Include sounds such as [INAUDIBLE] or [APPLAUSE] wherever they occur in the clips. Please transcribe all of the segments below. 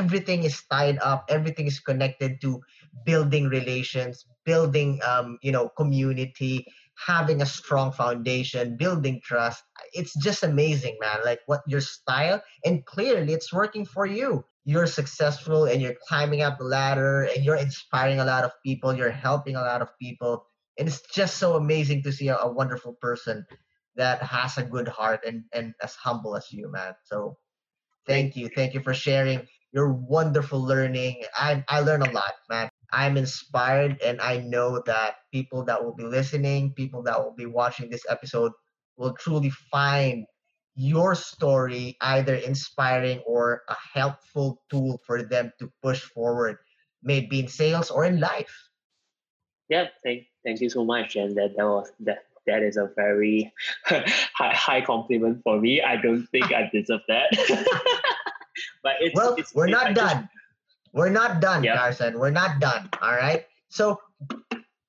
everything is tied up everything is connected to building relations building um, you know community having a strong foundation building trust. It's just amazing man like what your style and clearly it's working for you. You're successful and you're climbing up the ladder and you're inspiring a lot of people you're helping a lot of people and it's just so amazing to see a, a wonderful person that has a good heart and and as humble as you man. So thank you. Thank you for sharing your wonderful learning. I i learn a lot man. I'm inspired and i know that people that will be listening people that will be watching this episode will truly find your story either inspiring or a helpful tool for them to push forward maybe in sales or in life. Yeah thank, thank you so much and that, that was that that is a very [LAUGHS] high, high compliment for me. I don't think i deserve that [LAUGHS] but it's well it's, we're not done just, we're not done yep. carson we're not done all right so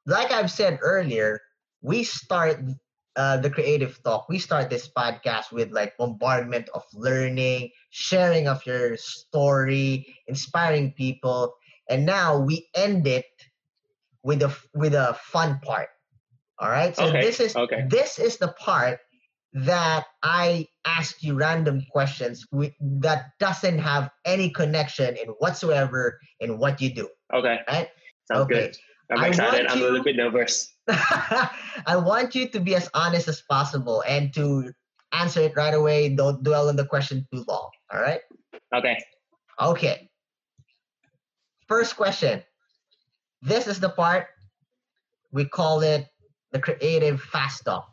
like i've said earlier we start uh, the creative talk we start this podcast with like bombardment of learning sharing of your story inspiring people and now we end it with a with a fun part all right so okay. this is okay. this is the part that i ask you random questions with, that doesn't have any connection in whatsoever in what you do okay right sounds okay. good i'm excited i'm you, a little bit nervous [LAUGHS] I want you to be as honest as possible and to answer it right away. Don't dwell on the question too long. All right? Okay. Okay. First question. This is the part we call it the creative fast talk.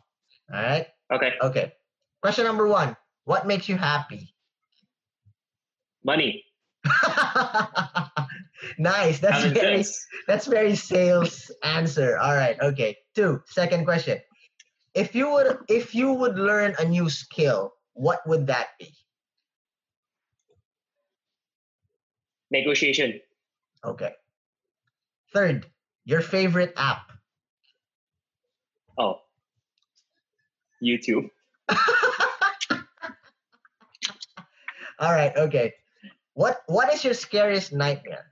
All right? Okay. Okay. Question number one What makes you happy? Money. [LAUGHS] nice. That's very that's very sales answer. All right. Okay. Two. Second question. If you would if you would learn a new skill, what would that be? Negotiation. Okay. Third, your favorite app. Oh. YouTube. [LAUGHS] All right, okay. What what is your scariest nightmare?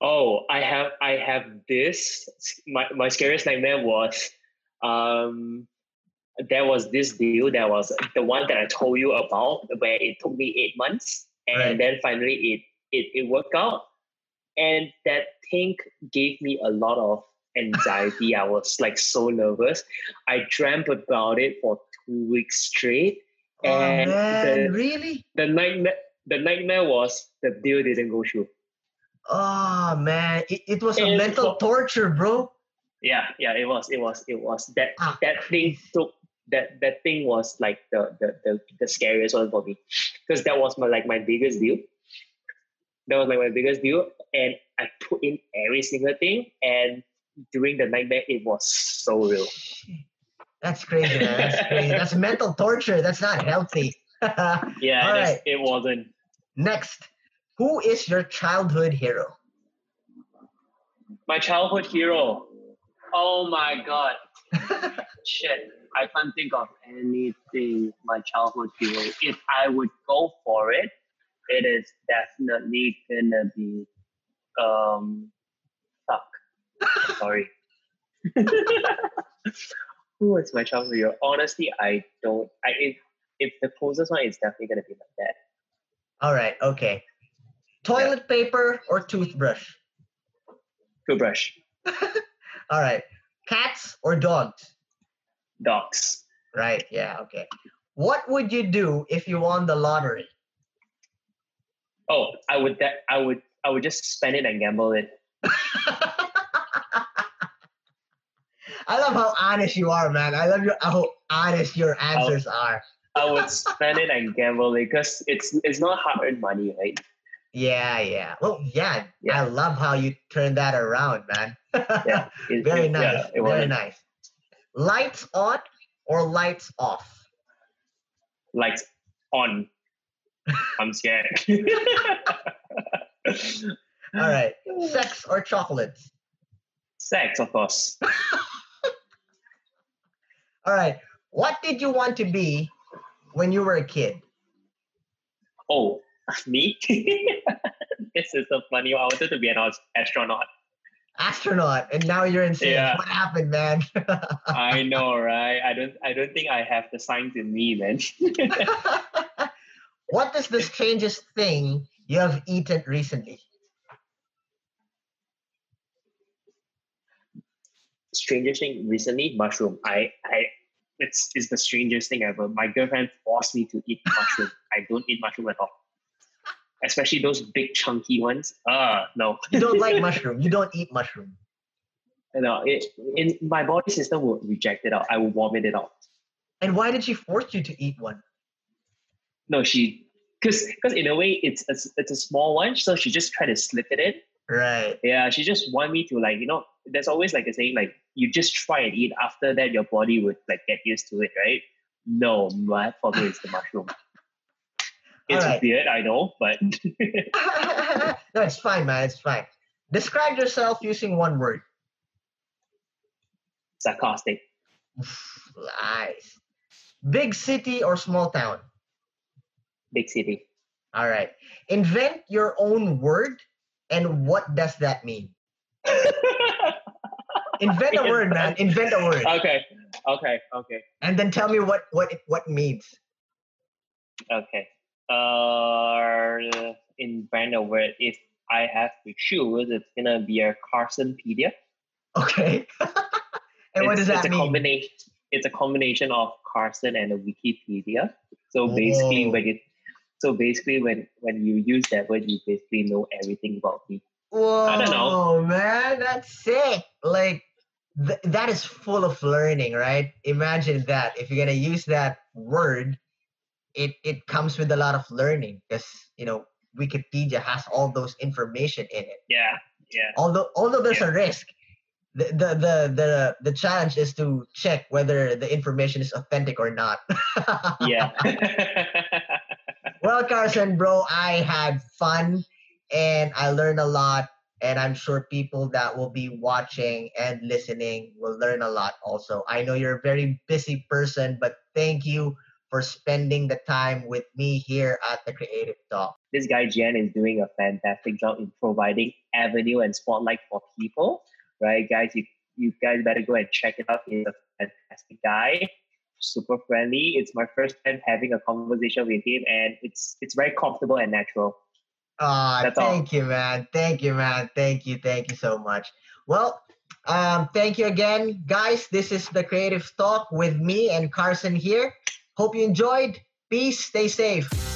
Oh, I have I have this. My my scariest nightmare was um there was this deal that was the one that I told you about where it took me eight months and right. then finally it, it it worked out. And that thing gave me a lot of anxiety. I was like so nervous. I dreamt about it for two weeks straight. Oh, and man, the, really? The nightmare the nightmare was the deal didn't go through. Oh man, it, it was a mental was, torture, bro. Yeah, yeah, it was, it was, it was. That ah. that thing took that that thing was like the the the, the scariest one for me because that was my like my biggest deal. That was like my biggest deal, and I put in every single thing, and during the nightmare, it was so real. That's crazy, man. That's crazy. That's [LAUGHS] mental torture. That's not healthy. [LAUGHS] yeah, All right. it wasn't. Next, who is your childhood hero? My childhood hero. Oh my god. [LAUGHS] Shit. I can't think of anything my childhood hero. If I would go for it, it is definitely gonna be um. [LAUGHS] Sorry. [LAUGHS] Who is my childhood hero? Honestly, I don't I if if the closest one is definitely gonna be my dad. All right, okay. Toilet yeah. paper or toothbrush? Toothbrush. [LAUGHS] All right. Cats or dogs? Dogs. Right. Yeah. Okay. What would you do if you won the lottery? Oh, I would. De- I would. I would just spend it and gamble it. I love how honest you are, man. I love your how honest your answers I'll, are. I would spend it and gamble it because it's it's not hard earned money, right? Yeah, yeah. Well, yeah, yeah. I love how you turned that around, man. yeah, [LAUGHS] it, very it, nice. Yeah, very nice. Lights on or lights off? Lights on. I'm scared. [LAUGHS] [LAUGHS] All right. Sex or chocolates? Sex, of course. All right. What did you want to be when you were a kid? Oh, [LAUGHS] me? [LAUGHS] this is so funny. I wanted to be an astronaut. Astronaut, and now you're insane. Yeah. What happened, man? [LAUGHS] I know, right? I don't. I don't think I have the science in me, man. what is the strangest thing you have eaten recently? strangest thing recently, mushroom. I, I, it's, it's the strangest thing ever. My girlfriend forced me to eat mushroom. I don't eat mushroom at all. Especially those big chunky ones. Uh no. You don't like [LAUGHS] mushroom. You don't eat mushroom. No, it, in my body system will reject it out. I will vomit it out. And why did she force you to eat one? No, she because because in a way it's a, it's a small one, so she just tried to slip it in. Right. Yeah, she just want me to like you know. There's always like a saying like you just try and eat. After that, your body would like get used to it, right? No, my for me it's the mushroom. [LAUGHS] It's Alright. weird, I know, but [LAUGHS] no, it's fine, man. It's fine. Describe yourself using one word. sarcastic. Nice. Big city or small town? Big city. All right. Invent your own word, and what does that mean? [LAUGHS] Invent a [LAUGHS] word, man. Invent a word, okay, okay, okay, and then tell me what what it, what means. okay. Uh, in brand of word, if I have to choose, it's gonna be a Carsonpedia. Okay. [LAUGHS] and what it's, does that it's a mean? combination. It's a combination of Carson and a Wikipedia. So basically, Whoa. when you, so basically when when you use that word, you basically know everything about me. Whoa, I don't know. Oh, man, that's sick. Like th- that is full of learning, right? Imagine that. If you're gonna use that word, it it comes with a lot of learning because you know Wikipedia has all those information in it. Yeah, yeah. Although although there's Yeah. a risk. The, the the the the challenge is to check whether the information is authentic or not. [LAUGHS] yeah. Well, Carson, bro, I had fun and I learned a lot. And I'm sure people that will be watching and listening will learn a lot also. I know you're a very busy person, but thank you for spending the time with me here at the Creative Talk. this guy Jen is doing a fantastic job in providing avenue and spotlight for people, right, guys? You you guys better go and check it out. He's a fantastic guy, super friendly. It's my first time having a conversation with him, and it's it's very comfortable and natural. Ah, all. thank you, man. Thank you, man. Thank you. Thank you so much. Well, um, thank you again, guys. This is the Creative Talk with me and Carson here. Hope you enjoyed. Peace. Stay safe.